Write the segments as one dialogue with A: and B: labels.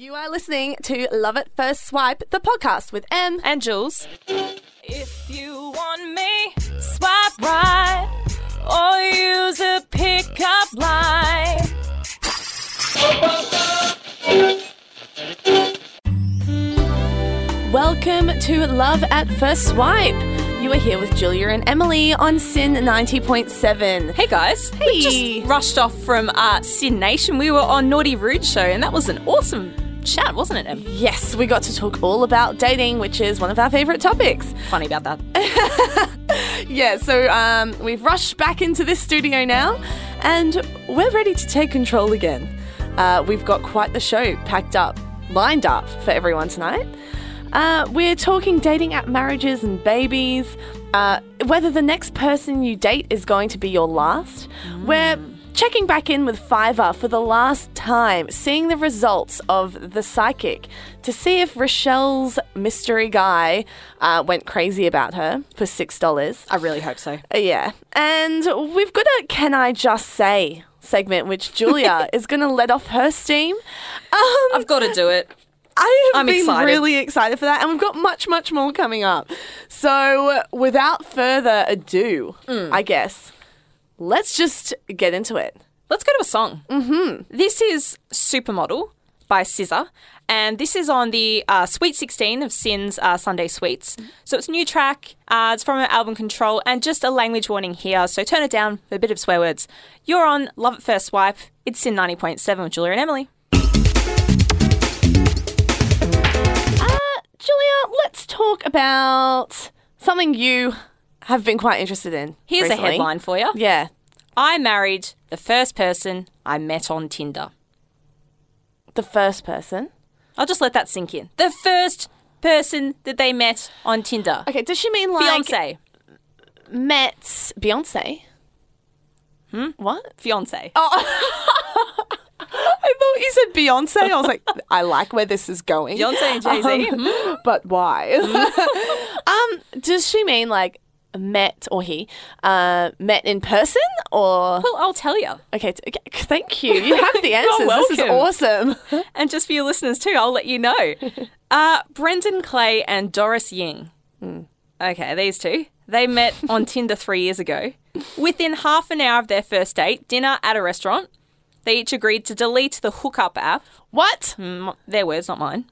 A: You are listening to Love at First Swipe, the podcast with Em.
B: And Jules. If you want me, swipe right or use a pickup line.
A: Welcome to Love at First Swipe. You are here with Julia and Emily on SYN 90.7.
B: Hey guys,
A: hey.
B: we just rushed off from uh, SYN Nation. We were on Naughty Rude Show, and that was an awesome chat, wasn't it? Em?
A: Yes, we got to talk all about dating, which is one of our favourite topics.
B: Funny about that.
A: Yeah, so um, we've rushed back into this studio now and we're ready to take control again. Uh, we've got quite the show packed up, lined up for everyone tonight. Uh, we're talking dating app marriages and babies, uh, whether the next person you date is going to be your last. We're checking back in with Fiverr for the last time, seeing the results of the psychic to see if Rochelle's mystery guy uh, went crazy about her for $6.
B: I really hope so.
A: Uh, Yeah. And we've got a Can I Just Say segment, which Julia is going to let off her steam. Um,
B: I've got to do it.
A: I have
B: I'm
A: been
B: excited.
A: really excited for that, and we've got much, much more coming up. So, without further ado,
B: Mm.
A: I guess, let's just get into it.
B: Let's go to a song. Mm-hmm. This is Supermodel by SZA, and this is on the uh, Sweet 16 of SYN's uh, Sunday Sweets. So it's a new track. Uh, it's from her album Control, and just a language warning here. So turn it down for a bit of swear words. You're on Love at First Swipe. It's Sin 90.7 with Julia and Emily.
A: Uh, Julia, let's talk about something you have been quite interested in.
B: Here's
A: recently.
B: a headline for you.
A: Yeah.
B: I married the first person I met on Tinder.
A: The first person.
B: I'll just let that sink in. The first person that they met on Tinder.
A: Okay, does she mean like
B: Fiance.
A: met Beyonce? Hmm? What?
B: Fiance.
A: Oh. I thought you said Beyonce. I was like, I like where this is going.
B: Beyonce and Jay-Z.
A: Um, but why? um, does she mean like met or he uh, met in person or?
B: Well, I'll tell you.
A: Okay, t- okay, thank you. You have the answers. this is awesome.
B: And just for your listeners too, I'll let you know. Uh, Brendan Clay and Doris Ying. Okay, these two. They met on Tinder three years ago. Within half an hour of their first date, dinner at a restaurant, they each agreed to delete the hookup app.
A: What?
B: Mm, Their words, not mine.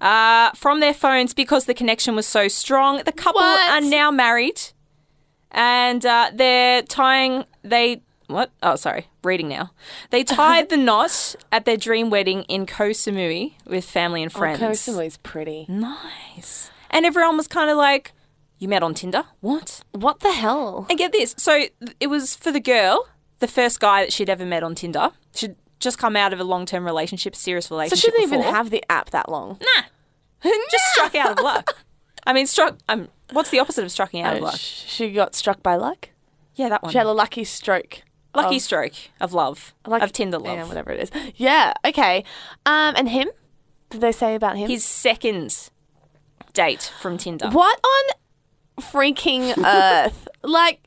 B: Uh, from their phones because the connection was so strong. The couple
A: What?
B: are now married, and uh, they're tying. They what? Oh, sorry. Reading now. They tied the knot at their dream wedding in Koh Samui with family and friends.
A: Koh Samui's pretty.
B: Nice. And everyone was kind of like, "You met on Tinder? What?"
A: What the hell?
B: And get this. So it was for the girl, the first guy that she'd ever met on Tinder. She'd just come out of a long-term relationship, serious relationship.
A: So she didn't even have the app that long.
B: Nah. Just struck out of luck. I mean, struck. Um, what's the opposite of striking out of
A: Uh,
B: luck?
A: sh- She got struck by luck.
B: Yeah, that one.
A: She had a lucky stroke.
B: Lucky
A: of-
B: stroke of love,
A: Like,
B: of Tinder love.
A: Yeah, whatever it is. Yeah, okay. Um, and him? Did they say about him?
B: His second date from Tinder.
A: what on freaking earth? like,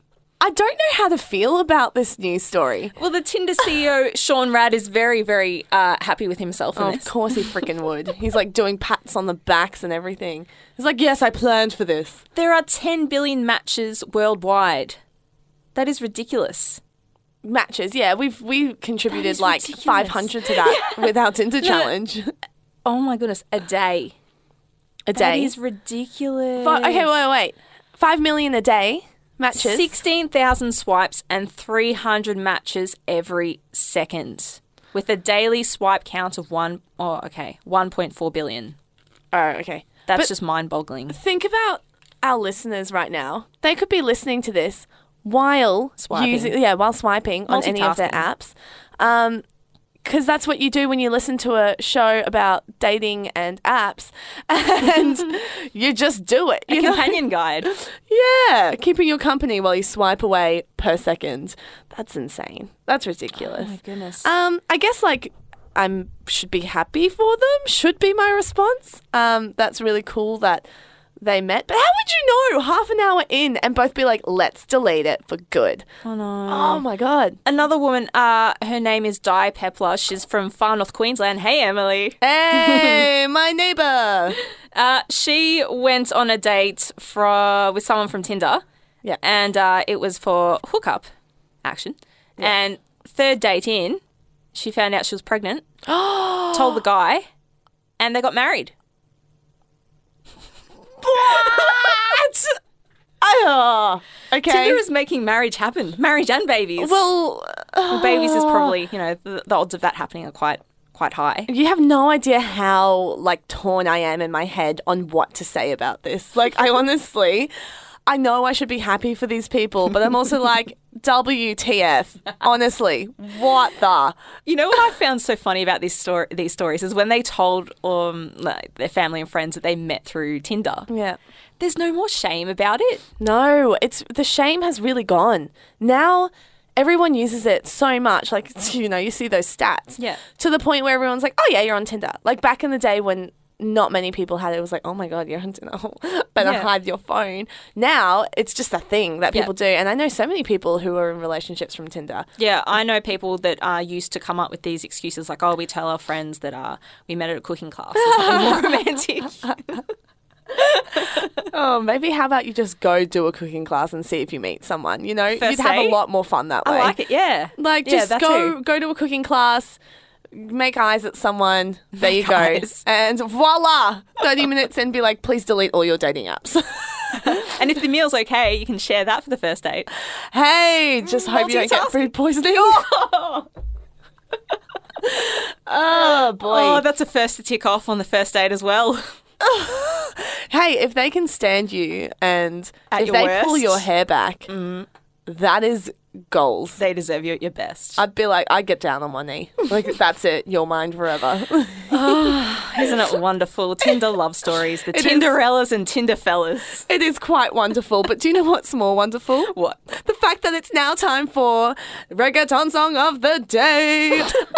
A: I don't know how to feel about this news story.
B: Well, the Tinder CEO Sean Rad is very, very uh, happy with himself in
A: Oh,
B: this.
A: of course he freaking would. He's like doing pats on the backs and everything. He's like, yes, I planned for this.
B: There are 10 billion matches worldwide. That is ridiculous.
A: Matches, yeah, we've we contributed like
B: ridiculous.
A: 500 to that with our Tinder challenge
B: Oh my goodness, a day.
A: a
B: That
A: day.
B: is ridiculous.
A: Fi- okay, wait, wait. Five million a day matches.
B: 16,000 swipes and 300 matches every second with a daily swipe count of one oh okay 1.4 billion
A: Oh, okay.
B: that's
A: But-
B: just mind-boggling
A: think about our listeners right now. They could be listening to this while
B: Swiping.
A: using, yeah, while swiping on any of their apps. Um, because that's what you do when you listen to a show about dating and apps, and you just do it.
B: a
A: You know?
B: companion guide
A: Yeah, keeping your company while you swipe away per second. That's insane. That's ridiculous.
B: oh my goodness
A: Um, I guess like I'm should be happy for them. Should be my response. Um, that's really cool that they met. But how would you know half an hour in and both be like, let's delete it for good?
B: Oh no.
A: Oh my God.
B: Another woman, uh, her name is Di Pepler. She's from far north Queensland. Hey, Emily.
A: Hey, my neighbor.
B: Uh, she went on a date for, with someone from Tinder.
A: Yeah.
B: And uh, it was for hookup action. Yeah. And third date in, she found out she was pregnant, told the guy, and they got married.
A: What? Oh, okay.
B: Tinder is making marriage happen, marriage and babies.
A: well,
B: Well, babies is uh, probably you know the, the odds of that happening are quite quite high.
A: You have no idea how like torn I am in my head on what to say about this. Like I honestly I know I should be happy for these people, but I'm also like WTF. Honestly, what the?
B: You know what I found so funny about this story, these stories is when they told um like, their family and friends that they met through Tinder.
A: Yeah.
B: There's no more shame about it.
A: No, it's the shame has really gone. Now everyone uses it so much. Like you know, you see those stats.
B: Yeah.
A: To the point where everyone's like, "Oh yeah, you're on Tinder." Like back in the day when not many people had it, it was like, "Oh my god, you're on Tinder." Better
B: Yeah.
A: hide your phone. Now it's just a thing that
B: Yeah.
A: people do, and I know so many people who are in relationships from Tinder.
B: Yeah, I know people that are used to come up with these excuses like, "Oh, we tell our friends that uh, we met at a cooking class or something more romantic."
A: Oh, maybe how about you just go do a cooking class and see if you meet someone? You know,
B: First
A: you'd have
B: date?
A: a lot more fun that way.
B: I like it. Yeah,
A: Like
B: Yeah,
A: just go
B: too.
A: go to a cooking class, make eyes at someone. There you go,
B: eyes.
A: and voila, thirty minutes and be like, please delete all your dating apps.
B: And if the meal's okay, you can share that for the first date.
A: hey, just hope you don't get food poisoning. oh boy.
B: Oh, that's a first to tick off on the first date as well.
A: hey, if they can stand you and
B: At
A: if they pull your hair back, mm. that is goals.
B: They deserve you at your best.
A: I'd be like, I'd get down on one knee. Like, that's it. You're mine forever.
B: Isn't it wonderful? Tinder love stories, the. Tinderellas and Tinder fellas.
A: it is quite wonderful. But do you know what's more wonderful?
B: What?
A: The fact that it's now time for reggaeton song of the day.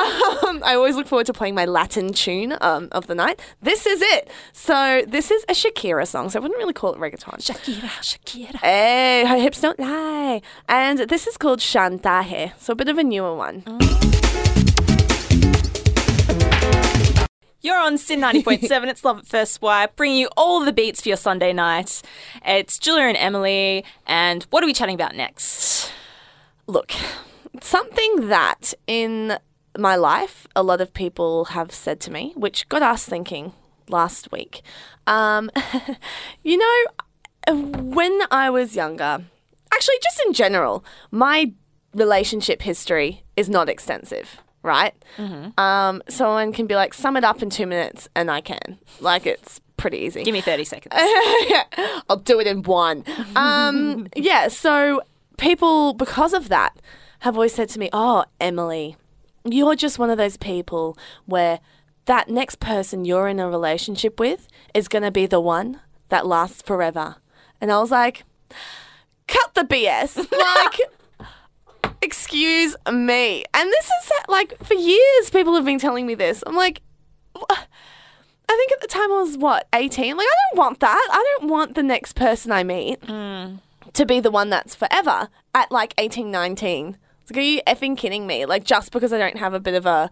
A: um, I always look forward to playing my Latin tune um, of the night. This is it. So, this is a Shakira song. So, I wouldn't really call it reggaeton.
B: Shakira, Shakira.
A: Hey, her hips don't lie. And this is called Chantaje. So, a bit of a newer one.
B: You're on SYN 90.7. it's Love at First Swipe, bringing you all the beats for your Sunday night. It's Julia and Emily, and what are we chatting about next?
A: Look, something that in my life a lot of people have said to me, which got us thinking last week. Um, you know, when I was younger, actually, just in general, my relationship history is not extensive. Right? Um, someone can be like, sum it up in two minutes, and I can. Like, it's pretty easy.
B: Give me 30 seconds.
A: I'll do it in one. Um, yeah, so people, because of that, have always said to me, Oh, Emily, you're just one of those people where that next person you're in a relationship with is going to be the one that lasts forever. And I was like, Cut the BS. Like, excuse me. And this is like, for years, people have been telling me this. I'm like, I think at the time I was what, 18? Like, I don't want that. I don't want the next person I meet hmm. to be the one that's forever at like 18, 19. It's like, are you effing kidding me? Like, just because I don't have a bit of a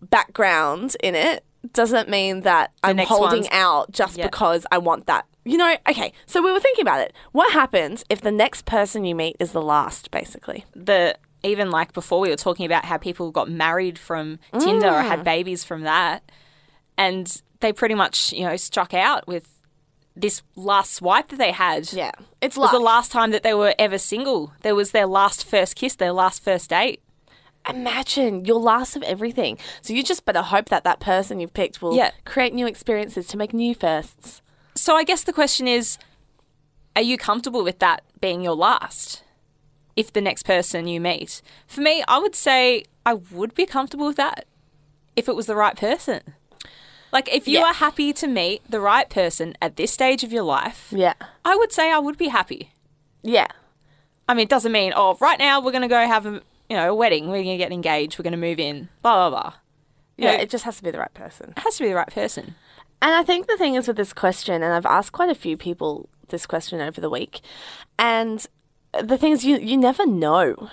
A: background in it doesn't mean that I'm holding
B: one's-
A: out just
B: Yeah.
A: because I want that. You know, okay, so we were thinking about it. What happens if the next person you meet is the last, basically?
B: the even like before we were talking about how people got married from Tinder or
A: Mm.
B: had babies from that, and they pretty much you know struck out with this last swipe that they had.
A: Yeah. It's
B: It was
A: like,
B: the last time that they were ever single. There was their last first kiss, their last first date.
A: imagine your last of everything. So you just better hope that that person you've picked will
B: Yeah.
A: create new experiences to make new firsts.
B: So I guess the question is, are you comfortable with that being your last? If the next person you meet, for me, I would say I would be comfortable with that if it was the right person. Like if you
A: Yeah.
B: are happy to meet the right person at this stage of your life,
A: Yeah.
B: I would say I would be happy.
A: Yeah.
B: I mean, it doesn't mean oh, right now we're going to go have a you know a wedding, we're going to get engaged, we're going to move in, blah blah blah.
A: Yeah,
B: Yeah.
A: it just has to be the right person.
B: It has to be the right person.
A: And I think the thing is with this question, and I've asked quite a few people this question over the week, and the thing is, you you never know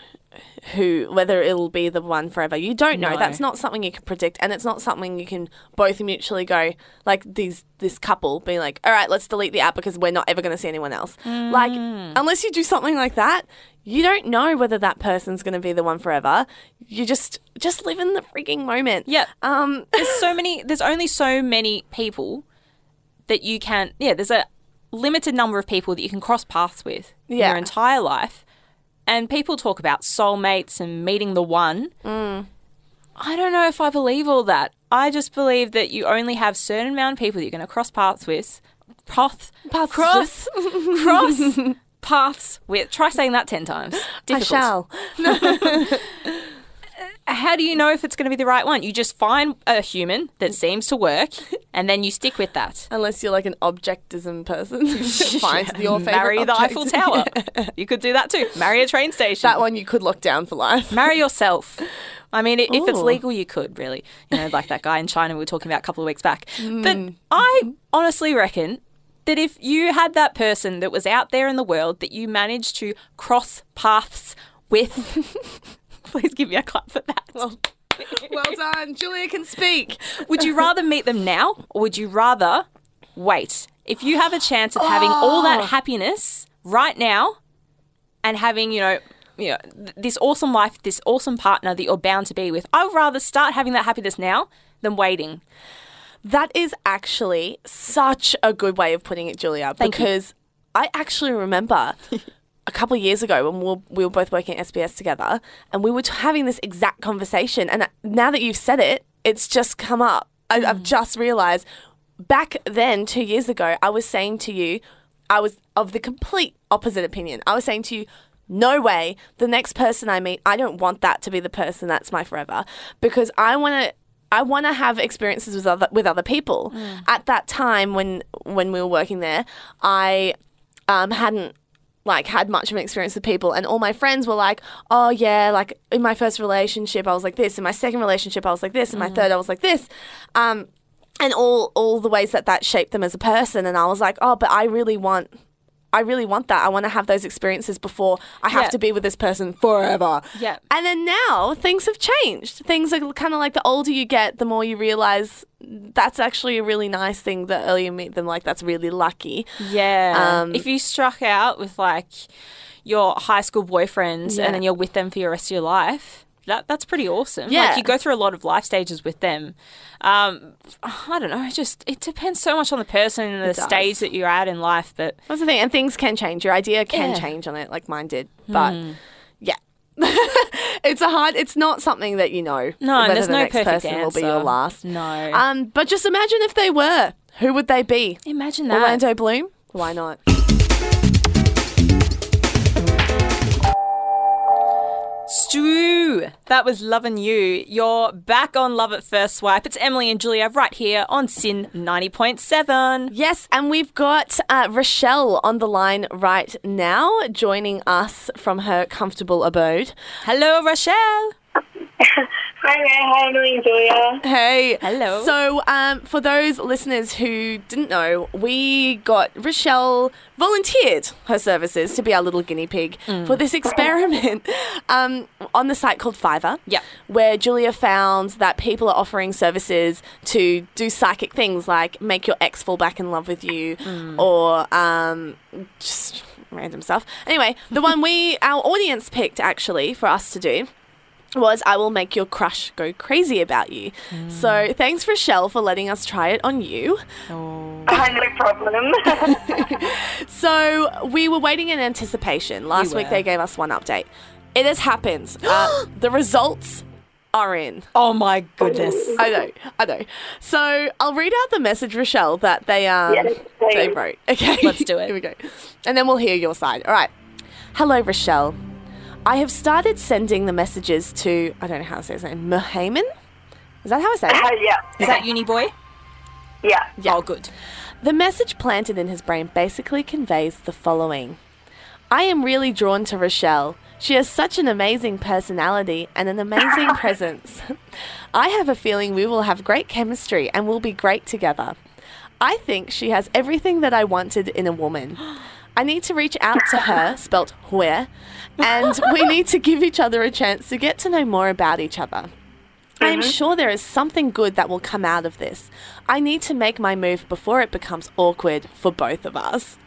A: who whether it'll be the one forever. You don't know.
B: No.
A: That's not something you can predict, and it's not something you can both mutually go like these this couple being like, all right, let's delete the app because we're not ever going to see anyone else. Like unless you do something like that. You don't know whether that person's going to be the one forever. You just just live in the freaking moment.
B: Yeah.
A: Um.
B: There's so many. There's only so many people that you can. Yeah. There's a limited number of people that you can cross paths with in
A: Yeah.
B: your entire life. And people talk about soulmates and meeting the one.
A: Mm.
B: I don't know if I believe all that. I just believe that you only have certain amount of people that you're going to cross paths with. Path,
A: Paths
B: cross, cross paths with. Try saying that ten times.
A: I shall.
B: How do you know if it's going to be the right one? You just find a human that seems to work, and then you stick with that.
A: Unless you're like an objectism person. Find your favorite
B: Marry the. Eiffel Tower. You could do that too. Marry a train station.
A: that one you could lock down for life.
B: Marry yourself. I mean, if it's legal, you could really. You know, like that guy in China we were talking about a couple of weeks back.
A: Mm.
B: But I honestly reckon that if you had that person that was out there in the world that you managed to cross paths with, please give me a clap for that.
A: Well, well done. Julia can speak.
B: Would you rather meet them now or would you rather wait? If you have a chance of having all
A: Oh.
B: that happiness right now and having, you know, you know, th- this awesome life, this awesome partner that you're bound to be with, I would rather start having that happiness now than waiting.
A: That is actually such a good way of putting it, Julia,
B: Thank you.
A: because I actually remember a couple of years ago when we were, we were both working at SBS together and we were t- having this exact conversation. And now that you've said it, it's just come up. I,
B: Mm.
A: I've just realized back then, two years ago, I was saying to you, I was of the complete opposite opinion. I was saying to you, no way, the next person I meet, I don't want that to be the person that's my forever because I want to. I want to have experiences with other with other people. At that time, when when we were working there, I um, hadn't like had much of an experience with people and all my friends were like oh yeah like in my first relationship i was like this in my second relationship i was like this in my third i was like this. Um, and all all the ways that that shaped them as a person and i was like oh but i really want i really want that i want to have those experiences before i have
B: Yeah.
A: to be with this person forever
B: Yeah.
A: and then now things have changed things are kind of like the older you get the more you realize that's actually a really nice thing the earlier you meet them like that's really lucky
B: Yeah.
A: Um,
B: if you struck out with like your high school boyfriends
A: Yeah.
B: and then you're with them for your rest of your life, that that's pretty awesome.
A: Yeah.
B: Like you go through a lot of life stages with them. Um, I don't know. it Just it depends so much on the person and the stage that you're at in life. But
A: That's the thing, and things can change. Your idea can
B: Yeah.
A: Change on it, like mine did. But yeah, it's a hard. It's not something that you know.
B: no,
A: whether
B: there's
A: the
B: no
A: next
B: perfect
A: person
B: answer.
A: will be your last.
B: No.
A: Um, but just imagine if they were. Who would they be?
B: Imagine that.
A: Orlando Bloom? Why not?
B: Stu, that was loving you. You're back on Love at First Swipe. It's Emily and Julia right here on SYN 90.7.
A: Yes, and we've got uh, Rochelle on the line right now, joining us from her comfortable abode.
B: Hello, Rochelle.
C: Hi there, how are Julia?
A: Hey.
B: Hello.
A: So, um, for those listeners who didn't know, we got Rochelle volunteered her services to be our little guinea pig
B: Mm.
A: for this experiment um, on the site called Fiverr.
B: Yep.
A: Where Julia found that people are offering services to do psychic things like make your ex fall back in love with you
B: Mm.
A: or um, just random stuff. Anyway, the one we, our audience picked actually for us to do was I will make your crush go crazy about you.
B: Mm.
A: So thanks Rochelle for letting us try it on you.
B: Oh.
C: No problem.
A: So we were waiting in anticipation. Last
B: You
A: week they gave us one update. It has happened. Uh, the results are in.
B: Oh my goodness.
A: I know, I know. So I'll read out the message, Rochelle, that they um
C: Yes,
A: they wrote. Okay,
B: Let's do it.
A: Here we go, and then we'll hear your side. All right. Hello, Rochelle. I have started sending the messages to I don't know how to say his name. Mohamed. Is that how I say it?
C: Uh, yeah.
B: Is that uni boy?
C: Yeah.
B: Oh, good.
A: The message planted in his brain basically conveys the following I am really drawn to Rochelle. She has such an amazing personality and an amazing presence. I have a feeling we will have great chemistry and we'll be great together. I think she has everything that I wanted in a woman. I need to reach out to her, spelt where, and we need to give each other a chance to get to know more about each other. I am mm-hmm. sure there is something good that will come out of this. I need to make my move before it becomes awkward for both of us.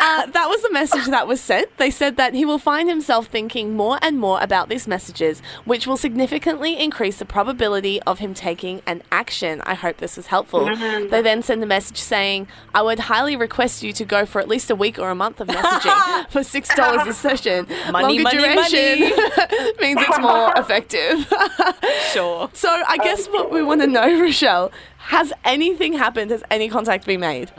A: Uh, that was the message that was sent. They said that he will find himself thinking more and more about these messages, which will significantly increase the probability of him taking an action. I hope this was helpful. They then send a message saying, I would highly request you to go for at least a week or a month of messaging for $6 a session.
B: Money,
A: Longer
B: money,
A: duration means it's more effective.
B: Sure.
A: So I guess what we want to know, Rochelle, has anything happened? Has any contact been made?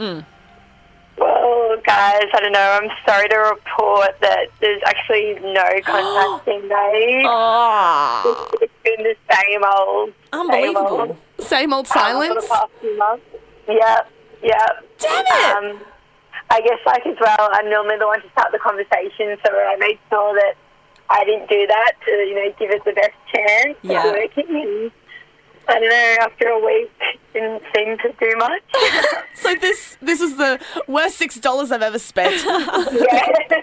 C: Well, guys, I don't know. I'm sorry to report that there's actually no contact being made.
B: Oh,
C: It's been the same old, same
B: unbelievable.
C: old.
A: Same old
C: um, for
A: silence.
C: the past few months. Yep, yep.
A: Damn it!
C: Um, I guess, like as well, I'm normally the one to start the conversation, so I made sure that I didn't do that to, you know, give it the best chance
B: Yeah.
C: of working. And I don't know. After a week, didn't seem to do much.
A: So this this is the worst six dollars I've ever spent.
C: yeah.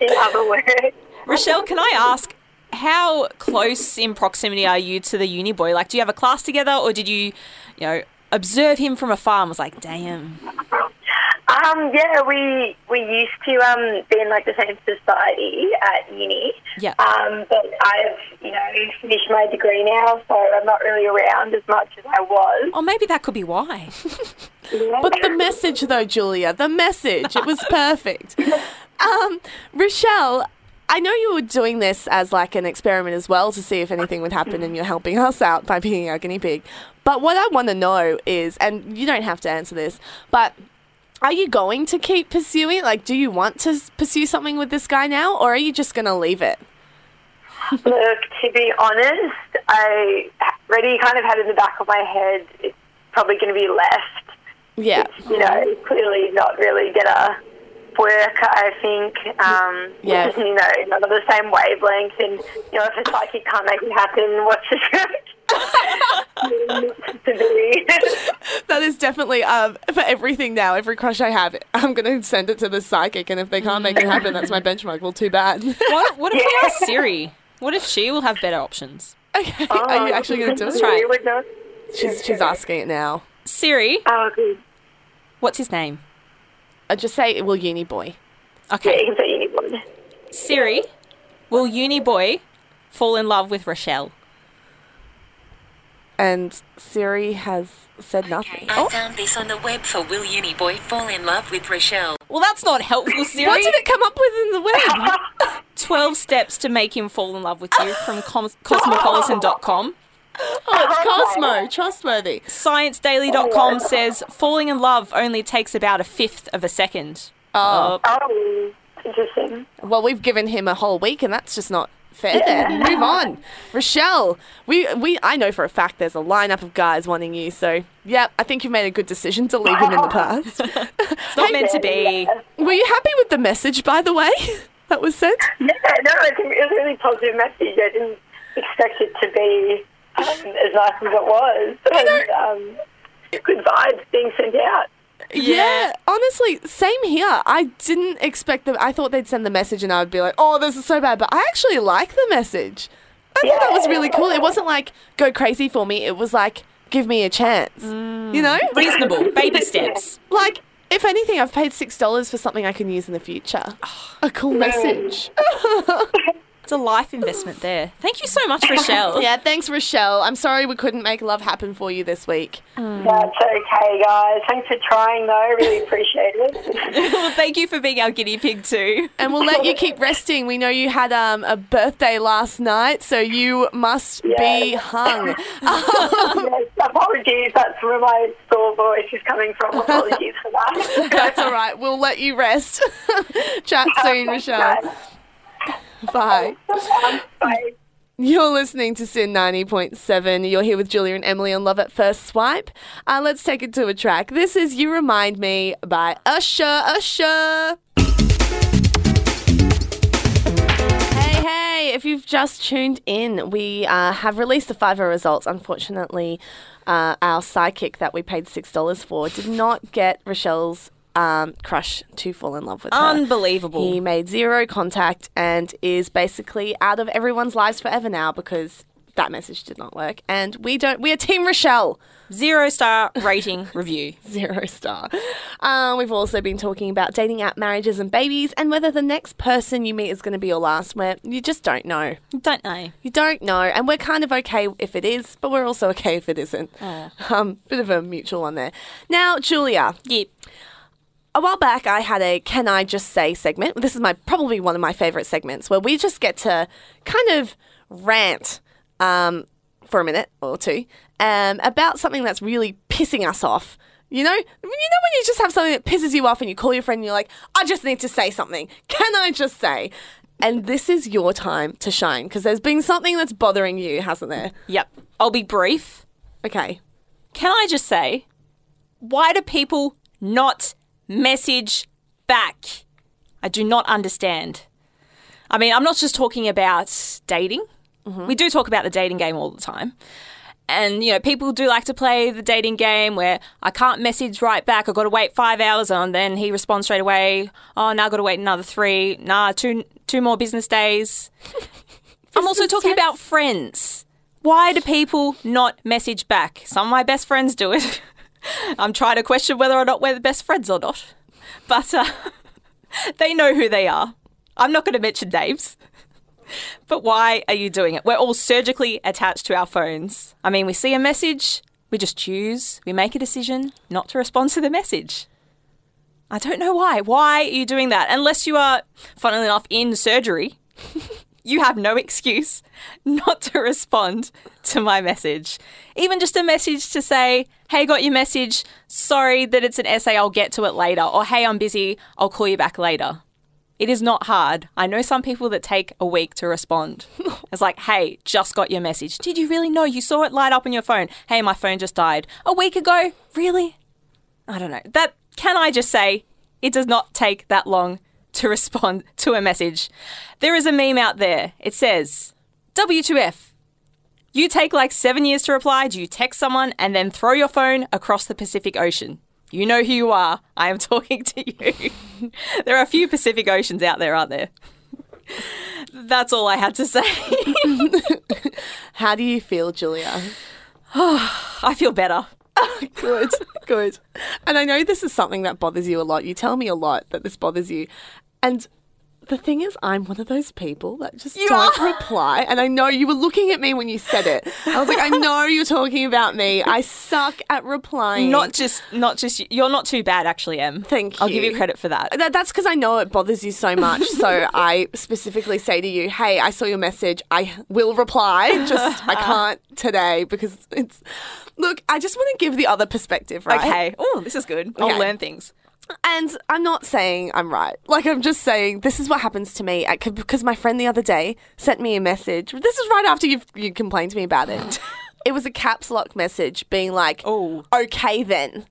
C: In other words.
B: Rochelle, can I ask how close in proximity are you to the uni boy? Like, do you have a class together, or did you, you know, observe him from afar and was like, damn,
C: Um, yeah, we we used to um, be in like the same society at uni.
B: Yeah.
C: Um, but I've you know finished my degree now, so I'm not really around as much as I was.
B: oh, maybe that could be why.
A: But the message, though, Julia, the message, it was perfect. Um, Rochelle, I know you were doing this as like an experiment as well to see if anything would happen, and you're helping us out by being our guinea pig. But what I want to know is, and you don't have to answer this, but are you going to keep pursuing? Like, do you want to pursue something with this guy now, or are you just going to leave it?
C: Look, to be honest, I already kind of had in the back of my head it's probably going to be left.
A: Yeah.
C: You know, clearly not really gonna work. I think. Um,
A: Yeah.
C: You know, not on the same wavelength, and you know, if a psychic can't make it happen, what's the to be?
A: That is definitely um, for everything now. Every crush I have, I'm going to send it to the psychic, and if they can't make it happen, that's my benchmark. Well, too bad.
B: What, what if we ask Siri? What if she will have better options?
A: okay, are you actually going to do
B: Let's
A: it?
B: try it.
C: You would not-
A: She's she's asking it now.
B: Siri,
C: Oh, good.
B: what's his name?
A: I just say, will uni boy.
C: Yeah,
B: Okay,
C: you can say anyone.
B: Siri, will uni boy fall in love with Rochelle?
A: And Siri has said nothing.
D: I
A: Oh,
D: found this on the web for Will Uni Boy fall in love with Rochelle.
B: Well, that's not helpful, Siri.
A: what did it come up with in the web?
B: 12 steps to make him fall in love with you from cos- cosmopolitan.com.
A: oh, it's Cosmo, trustworthy.
B: ScienceDaily.com oh. says falling in love only takes about a fifth of a second.
A: Oh, uh,
C: Oh, interesting.
A: well, we've given him a whole week, and that's just not fair. Then move on, Rochelle. We we I know for a fact there's a lineup of guys wanting you. So yeah, I think you've made a good decision to leave him in the past.
B: It's not meant to be.
A: Were you happy with the message, by the way, that was sent?
C: Yeah, no, it's a, it was a really positive message. I didn't expect it to be um, as nice as it was. And, um, good vibes being sent out.
A: Yeah, honestly, same here. I didn't expect them. I thought they'd send the message and I would be like, oh, this is so bad. But I actually like the message. I thought that was really cool. It wasn't like go crazy for me. It was like give me a chance. Mm. You know,
B: Reasonable. Baby steps.
A: like if anything, I've paid six dollars for something I can use in the future. A cool message.
B: It's a life investment there. Thank you so much, Rochelle.
A: Yeah, thanks, Rochelle. I'm sorry we couldn't make love happen for you this week.
C: That's okay, guys. Thanks for trying, though. Really appreciate it.
B: well, thank you for being our guinea pig too.
A: And we'll let you keep resting. We know you had um, a birthday last night, so you must be
C: Yeah.
A: hung.
C: yes, apologies. That's where my sore voice is coming from. Apologies for that.
A: That's all right. We'll let you rest. Chat soon, Michelle. Bye.
C: Bye.
A: You're listening to SYN 90.7. You're here with Julia and Emily on Love at First Swipe. Uh, let's take it to a track. This is You Remind Me by Usher. Usher. Hey, hey, if you've just tuned in, we uh, have released the Fiverr results. Unfortunately, uh, our sidekick that we paid $6 for did not get Rochelle's um, crush to fall in love with her.
B: Unbelievable.
A: He made zero contact and is basically out of everyone's lives forever now because that message did not work. And we don't, we are Team Rochelle.
B: Zero star rating review.
A: Zero star. Uh, we've also been talking about dating app marriages and babies and whether the next person you meet is going to be your last, where you just don't know.
B: You don't know.
A: You don't know, and we're kind of okay if it is, but we're also okay if it isn't. Um, bit of a mutual one there. Now, Julia,
B: Yep.
A: A while back I had a "Can I just say" segment. This is my probably one of my favorite segments where we just get to kind of rant um, for a minute or two um, about something that's really pissing us off. You know, you know when you just have something that pisses you off and you call your friend and you're like, "I just need to say something. Can I just say?" And this is your time to shine because there's been something that's bothering you, hasn't there?
B: Yep. I'll be brief.
A: Okay.
B: Can I just say, why do people not message back? I do not understand. I mean, I'm not just talking about dating. Mm-hmm. We do talk about the dating game all the time. And, you know, people do like to play the dating game where I can't message right back. I've got to wait five hours and then he responds straight away. Oh, now I've got to wait another three. Nah, two, two more business days. I'm also talking about friends. Why do people not message back? Some of my best friends do it. I'm trying to question whether or not we're the best friends or not. But uh, they know who they are. I'm not going to mention names. But why are you doing it? We're all surgically attached to our phones. I mean, we see a message, we just choose, we make a decision not to respond to the message. I don't know why. Why are you doing that? Unless you are, funnily enough, in surgery, you have no excuse not to respond to my message. Even just a message to say, hey, got your message. Sorry that it's an essay. I'll get to it later. Or hey, I'm busy. I'll call you back later. It is not hard. I know some people that take a week to respond. It's like, hey, just got your message. Did you really know? You saw it light up on your phone. Hey, my phone just died. A week ago? Really? I don't know. That can I just say it does not take that long to respond to a message. There is a meme out there. It says, W2F. You take like seven years to reply. Do you text someone and then throw your phone across the Pacific Ocean? You know who you are. I am talking to you. there are a few Pacific Oceans out there, aren't there? That's all I had to say.
A: How do you feel, Julia?
B: I feel better.
A: Good, good. And I know this is something that bothers you a lot. You tell me a lot that this bothers you. And the thing is, I'm one of those people that just
B: You
A: don't
B: are.
A: reply. And I know you were looking at me when you said it. I was like, I know you're talking about me. I suck at replying.
B: Not just, not just. You're not too bad, actually, Em.
A: Thank you.
B: I'll give
A: you.
B: you credit for that.
A: That, that's because I know it bothers you so much. So I specifically say to you, "Hey, I saw your message. I will reply. Just I can't today because it's. Look, I just want to give the other perspective, right?
B: Okay. Oh, this is good. I'll
A: Okay.
B: learn things.
A: And I'm not saying I'm right. Like I'm just saying this is what happens to me I, because my friend the other day sent me a message. This is right after you you complained to me about it. it was a caps lock message being like,
B: Oh.
A: okay then."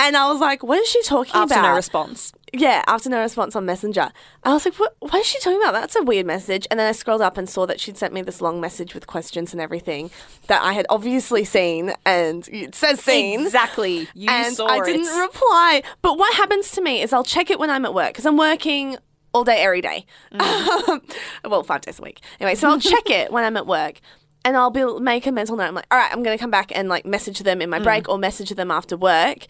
A: And I was like, "What is she talking
B: After
A: about?"
B: no response.
A: Yeah, after no response on Messenger. I was like, what, what is she talking about? That's a weird message. And then I scrolled up and saw that she'd sent me this long message with questions and everything that I had obviously seen and it says seen.
B: Exactly. You
A: and
B: saw
A: I didn't reply. But what happens to me is I'll check it when I'm at work because I'm working all day, every day. Mm. well, five days a week. Anyway, so I'll check it when I'm at work. And I'll be make a mental note. I'm like, all right, I'm going to come back and like message them in my mm. break or message them after work.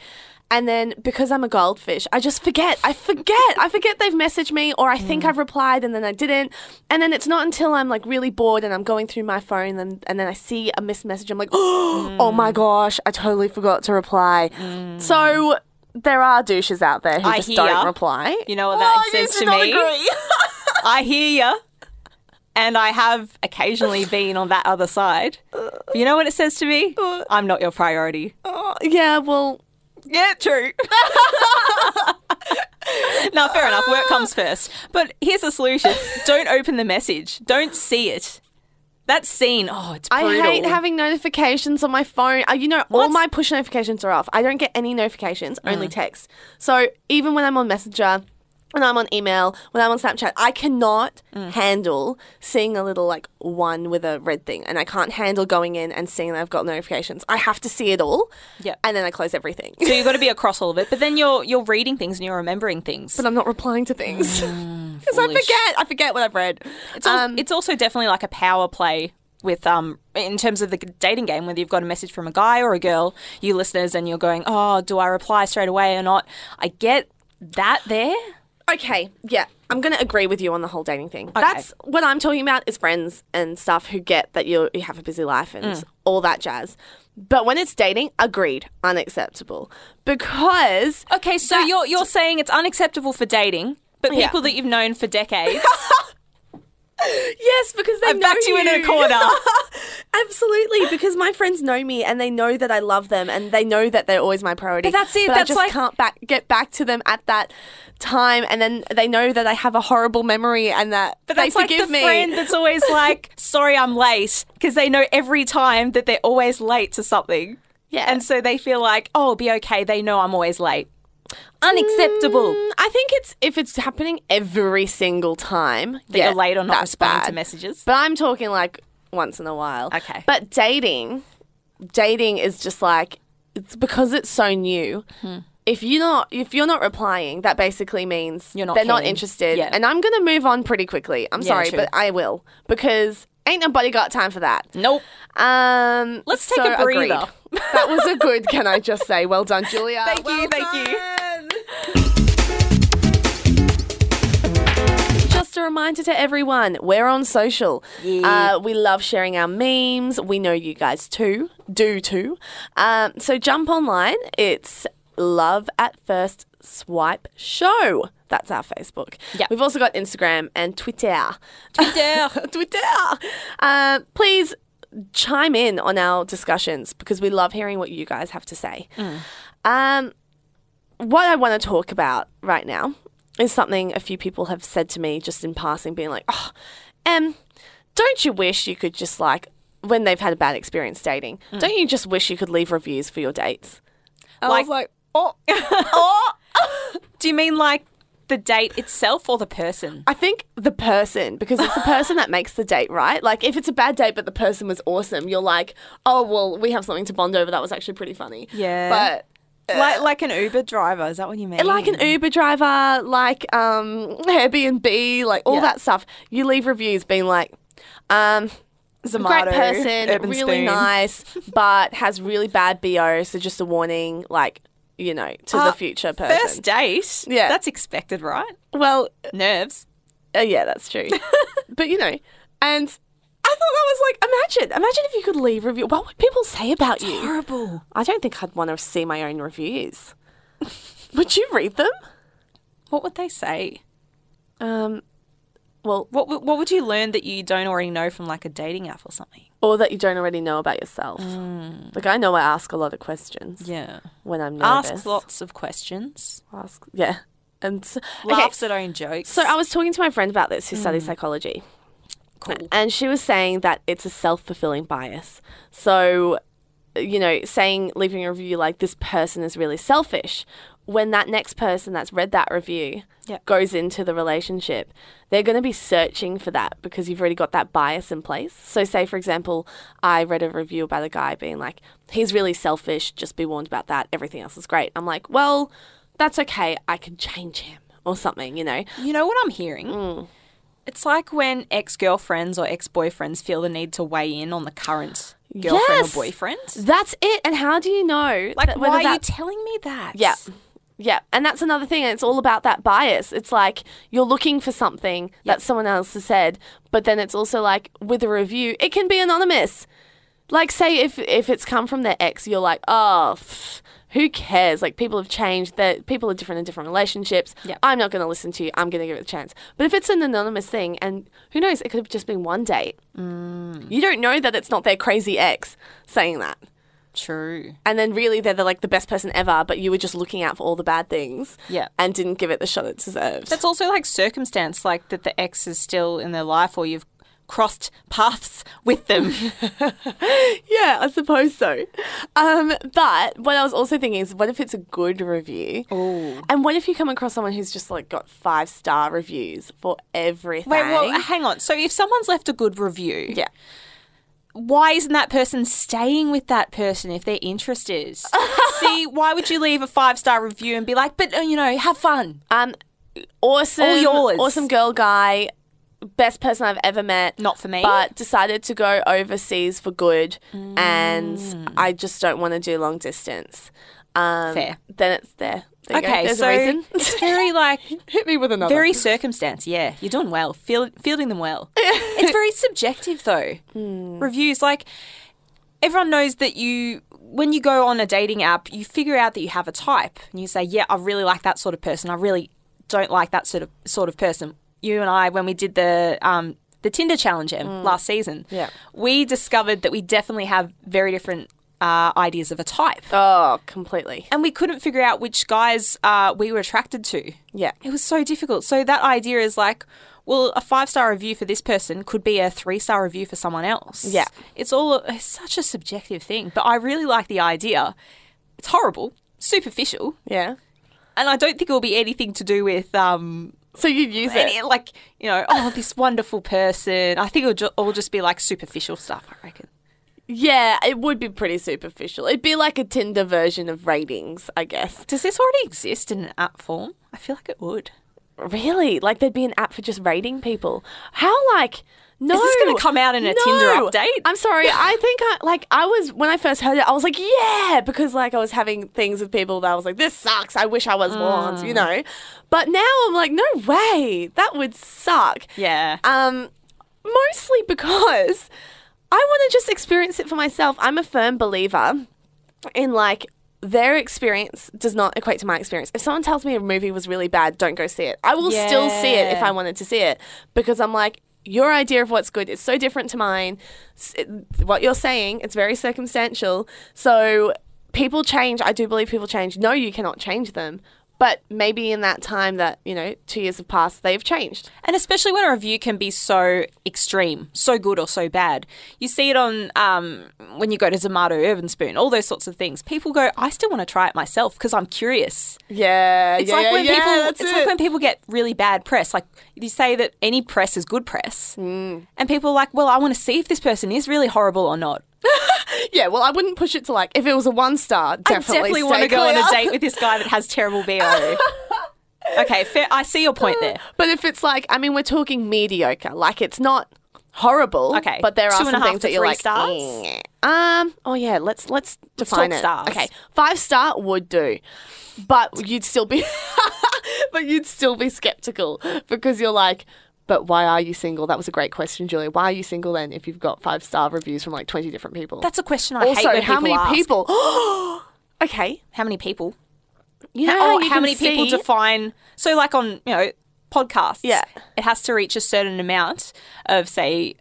A: And then because I'm a goldfish, I just forget. I forget. I forget they've messaged me or I think mm. I've replied and then I didn't. And then it's not until I'm like really bored and I'm going through my phone and, and then I see a missed message. I'm like, oh oh my mm. gosh, I totally forgot to reply. Mm. So there are douches out there who
B: I
A: just
B: hear.
A: don't reply.
B: You know what that
A: Oh,
B: says to
A: not
B: me?
A: agree.
B: I hear you. And I have occasionally been on that other side. But you know what it says to me? Uh. I'm not your priority.
A: Oh, yeah, well,
B: Yeah, true. now, fair enough. Work comes first. But here's the solution don't open the message, don't see it. That scene, oh, it's
A: I hate having notifications on my phone. Uh, you know, all
B: What?
A: my push notifications are off. I don't get any notifications,
B: Mm.
A: only text. So even when I'm on Messenger when I'm on email, when I'm on Snapchat, I cannot
B: Mm.
A: handle seeing a little like one with a red thing, and I can't handle going in and seeing that I've got notifications. I have to see it all,
B: Yep.
A: and then I close everything.
B: So you've got to be across all of it, but then you're you're reading things and you're remembering things.
A: but I'm not replying to things because I forget. I forget what I've read.
B: It's, al-
A: Um,
B: it's also definitely like a power play with um in terms of the dating game whether you've got a message from a guy or a girl you listeners and you're going oh do i reply straight away or not i get that there
A: Okay, yeah, I'm going to agree with you on the whole dating thing. That's what I'm talking about is friends and stuff who get that you you have a busy life and
B: Mm.
A: all that jazz. But when it's dating, agreed, unacceptable. Because
B: okay so you're you're saying it's unacceptable for dating but
A: Yeah.
B: people that you've known for decades
A: yes, because they
B: I've
A: know
B: backed you in a corner.
A: Absolutely, because my friends know me and they know that I love them and they know that they're always my priority.
B: But that's it,
A: I
B: that's
A: just
B: like-
A: can't back, get back to them at that time, and then they know that I have a horrible memory and that
B: but
A: they
B: that's like
A: forgive
B: the
A: me.
B: friend that's always like sorry i'm late because they know every time that they're always late to something
A: Yeah.
B: and so they feel like oh be okay they know i'm always late unacceptable
A: Mm, I think it's if it's happening every single time
B: that
A: yeah,
B: you're late or not responding to messages
A: But I'm talking like once in a while.
B: Okay.
A: But dating, dating is just like it's because it's so new.
B: Hmm.
A: If you're not if you're not replying, that basically means
B: You're not
A: they're not interested.
B: Yeah.
A: And I'm gonna move on pretty quickly. I'm
B: Yeah,
A: sorry,
B: true.
A: but I will because ain't nobody got time for that.
B: nope
A: Um,
B: Let's take
A: so
B: a breather.
A: that was a good. Can I just say, well done, Julia.
B: Thank you,
A: Well
B: thank you.
A: Just a reminder to everyone, we're on social. Uh, we love sharing our memes. We know you guys too, do too. Um, so jump online. It's Love at First Swipe Show. That's our Facebook.
B: Yeah.
A: We've also got Instagram and Twitter.
B: Twitter.
A: Twitter. Uh, please chime in on our discussions because we love hearing what you guys have to say. Um, what I want to talk about right now is something a few people have said to me just in passing, being like, oh, um, don't you wish you could just like, when they've had a bad experience dating, don't you just wish you could leave reviews for your dates? I
B: Like-
A: was like, oh, oh.
B: Do you mean like the date itself or the person?
A: I think the person, because it's the person that makes the date, right? Like, if it's a bad date but the person was awesome, you're like, oh, well, we have something to bond over. That was actually pretty funny.
B: Yeah.
A: But.
B: Like like an Uber driver, is that what you mean?
A: Like an Uber driver, like um, Airbnb, like all
B: Yeah.
A: that stuff. You leave reviews being like, um,
B: Zomato,
A: great person,
B: Urban
A: really
B: Spoon.
A: nice, but has really bad BO. So just a warning, like, you know, to
B: Uh,
A: the future person.
B: First date?
A: Yeah.
B: That's expected, right?
A: well,
B: Nerves.
A: Uh, yeah, that's true. but you know, and I thought that was like, imagine, imagine if you could leave review. What would people say about you?
B: Horrible.
A: I don't think I'd want to see my own reviews. would you read them?
B: What would they say?
A: Um, well,
B: What w- what would you learn that you don't already know from like a dating app or something?
A: or that you don't already know about yourself. Like I know I ask a lot of questions
B: Yeah.
A: when I'm nervous.
B: Ask lots of questions.
A: Ask, yeah, and okay,
B: Laughs at own jokes.
A: So I was talking to my friend about this, who studies psychology.
B: Cool.
A: And she was saying that it's a self fulfilling bias. So, you know, saying, leaving a review like this person is really selfish, when that next person that's read that review
B: Yeah.
A: goes into the relationship, they're going to be searching for that because you've already got that bias in place. So, say, for example, I read a review about a guy being like, he's really selfish, just be warned about that, everything else is great. I'm like, well, that's okay, I can change him or something, you know?
B: You know what I'm hearing?
A: Mm.
B: It's like when ex girlfriends or ex boyfriends feel the need to weigh in on the current girlfriend
A: Yes.
B: or boyfriend.
A: That's it. And how do you know?
B: Like,
A: that-
B: why are you telling me that?
A: Yeah. Yeah. And that's another thing. It's all about that bias. It's like you're looking for something that someone else has said, but then it's also like with a review, it can be anonymous. Like, say if if it's come from their ex, you're like, oh, pff, who cares? Like, people have changed. That people are different in different relationships.
B: Yep.
A: I'm not going to listen to you. I'm going to give it a chance. But if it's an anonymous thing, and who knows, it could have just been one date.
B: Mm.
A: You don't know that it's not their crazy ex saying that
B: True.
A: and then really they're the, like the best person ever, but you were just looking out for all the bad things,
B: Yeah.
A: and didn't give it the shot it deserved.
B: That's also like circumstance, like that the ex is still in their life or you've crossed paths with them.
A: Yeah, I suppose so. Um, but what I was also thinking is, what if it's a good review?
B: Oh.
A: And what if you come across someone who's just like got five star reviews for everything?
B: Wait, well, hang on. So if someone's left a good review,
A: yeah.
B: why isn't that person staying with that person if their interest is? See, why would you leave a five star review and be like, but uh, you know, have fun?
A: Um, awesome,
B: All yours.
A: awesome girl guy, best person I've ever met.
B: Not for me.
A: but decided to go overseas for good, and
B: Mm.
A: I just don't want to do long distance. Um,
B: Fair.
A: Then it's there. There you go.
B: Okay,
A: There's
B: so
A: a reason.
B: it's very like
A: Hit me with another.
B: very circumstance. Yeah, you're doing well, Field, fielding them well. it's very subjective though. Reviews like everyone knows that you when you go on a dating app, you figure out that you have a type, and you say, "Yeah, I really like that sort of person. I really don't like that sort of sort of person." You and I, when we did the um, the Tinder challenge Em, last season,
A: Yeah.
B: we discovered that we definitely have very different uh, ideas of a type.
A: Oh, completely.
B: And we couldn't figure out which guys uh, we were attracted to.
A: Yeah.
B: It was so difficult. So that idea is like, well, a five star review for this person could be a three star review for someone else.
A: Yeah.
B: It's all it's such a subjective thing. But I really like the idea. It's horrible, superficial,
A: Yeah.
B: and I don't think it will be anything to do with um
A: So you use
B: any,
A: it.
B: like you know oh this wonderful person. I think it'll ju- all just be like superficial stuff. I reckon.
A: Yeah, it would be pretty superficial. It'd be like a Tinder version of ratings, I guess.
B: Does this already exist in an app form? I feel like it would.
A: Really? Like there'd be an app for just rating people? How like no?
B: Is this gonna come out in a Tinder
A: No.
B: update?
A: I'm sorry. I think I like I was when I first heard it. I was like, yeah, because like I was having things with people that I was like, this sucks. I wish I was
B: Mm.
A: you know. But now I'm like, no way. That would suck.
B: Yeah.
A: Um, mostly because I want to just experience it for myself. I'm a firm believer in like their experience does not equate to my experience. If someone tells me a movie was really bad, don't go see it. I will still see it if I wanted to see it because I'm like your idea of what's good is so different to mine. What you're saying, it's very circumstantial. So people change. I do believe people change. No, you cannot change them. But maybe in that time that, you know, two years have passed, they've changed.
B: And especially when a review can be so extreme, so good or so bad. You see it on um, when you go to Zomato, Urban Spoon, all those sorts of things. People go, I still want to try it myself because I'm curious.
A: Yeah,
B: It's
A: yeah,
B: like
A: yeah,
B: when
A: yeah,
B: people
A: that's
B: it's
A: it.
B: like when people get really bad press. Like you say that any press is good press.
A: Mm.
B: And people are like, Well, I want to see if this person is really horrible or not.
A: Yeah, well, I wouldn't push it to like if it was a one star. Definitely,
B: I definitely want to go on a date with this guy that has terrible BO. okay, fair, I see your point there.
A: But if it's like, I mean, we're talking mediocre. Like it's not horrible.
B: Okay,
A: but there are some things that you're like,
B: stars?
A: "Eh." um, oh yeah, let's let's define
B: talk
A: it.
B: stars.
A: Okay, five star would do, but you'd still be, but you'd still be skeptical because you're like. But why are you single? That was a great question, Julia. Why are you single then if you've got five star reviews from like 20 different people?
B: That's a question I hate
A: also, how many
B: ask.
A: people? okay.
B: How many people?
A: You know,
B: oh,
A: you
B: how many people define? So, like on you know podcasts,
A: Yeah.
B: it has to reach a certain amount of say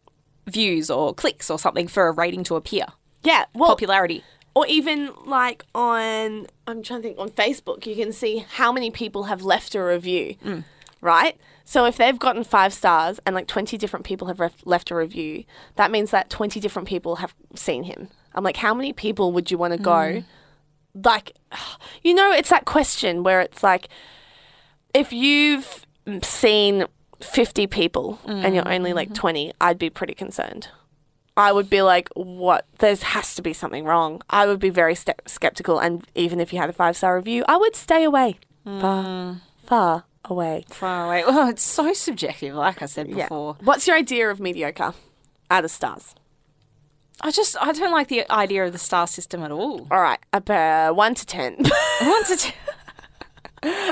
B: views or clicks or something for a rating to appear.
A: Yeah, well,
B: Popularity.
A: or even like on I'm trying to think on Facebook, you can see how many people have left a review, mm. right? So if they've gotten five stars and like 20 different people have ref- left a review, that means that 20 different people have seen him. I'm like, how many people would you want to go? Mm. Like, you know, it's that question where it's like, if you've seen 50 people and you're only like mm. 20, I'd be pretty concerned. I would be like, what? There has to be something wrong. I would be very ste- skeptical. And even if you had a five star review, I would stay away. Far, mm. far away.
B: Far away. Oh, it's so subjective. Like I said
A: Yeah.
B: before,
A: What's your idea of mediocre out of stars?
B: I just I don't like the idea of the star system at all.
A: All right, about one to 10.
B: One to ten,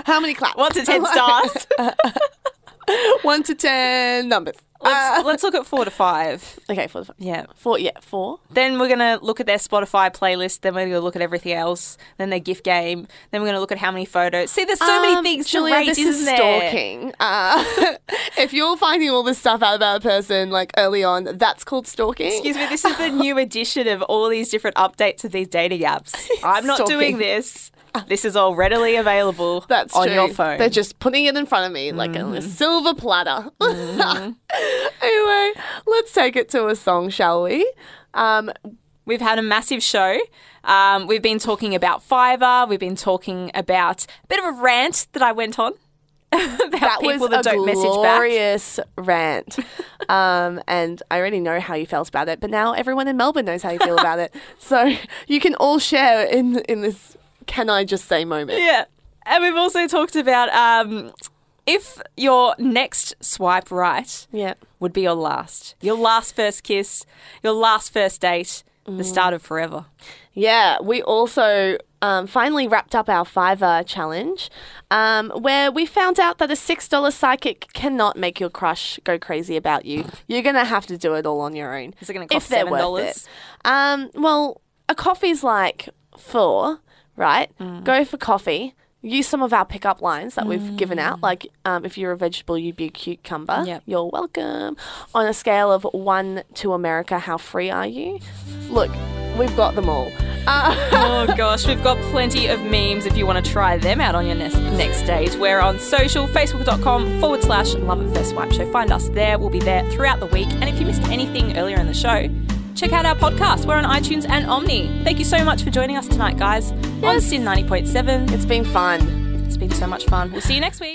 A: How many claps?
B: one to ten stars.
A: one to 10 numbers.
B: Let's, let's look at four to five.
A: Okay, four. to five.
B: Yeah.
A: Four, yeah, four.
B: Then we're gonna look at their Spotify playlist. Then we're gonna look at everything else. Then their gift game. Then we're gonna look at how many photos. See, there's so many
A: Um,
B: things
A: Julia,
B: to rate,
A: this
B: isn't
A: is
B: there?
A: stalking. Uh, if you're finding all this stuff out about a person like early on, that's called stalking.
B: Excuse me, this is the new edition of all these different updates of these dating apps. I'm not
A: Stalking.
B: doing this. This is all readily available
A: That's
B: on
A: true.
B: your phone.
A: They're just putting it in front of me like on a silver platter. anyway, let's take it to a song, shall we? Um,
B: We've had a massive show. Um, we've been talking about Fiverr. We've been talking about a bit of a rant that I went on about
A: that
B: people
A: was
B: that
A: a
B: don't message back.
A: glorious rant. um, and I already know how you felt about it, but now everyone in Melbourne knows how you feel about it. So you can all share in in this can I just say moment.
B: Yeah. And we've also talked about um, if your next swipe right
A: Yeah.
B: would be your last. Your last first kiss, your last first date, the start of forever.
A: Yeah, we also um, finally wrapped up our Fiverr challenge, um, where we found out that a six dollar psychic cannot make your crush go crazy about you. You're gonna have to do it all on your own.
B: Is it gonna cost
A: they're
B: $7?
A: worth it. Um, well, a coffee's like four, right?
B: Mm.
A: Go for coffee. Use some of our pickup lines that we've given
B: Mm.
A: out, like um, if you're a vegetable, you'd be a cucumber.
B: Yep.
A: You're welcome. On a scale of one to America, how free are you? Look, we've got them all. Uh,
B: oh gosh, we've got plenty of memes if you want to try them out on your next, next date. We're on social, facebook.com forward slash love at first swipe show. Find us there. We'll be there throughout the week. And if you missed anything earlier in the show, check out our podcast. We're on iTunes and Omny. Thank you so much for joining us tonight, guys, on SYN 90.7.
A: it's been fun.
B: It's been so much fun. We'll see you next week.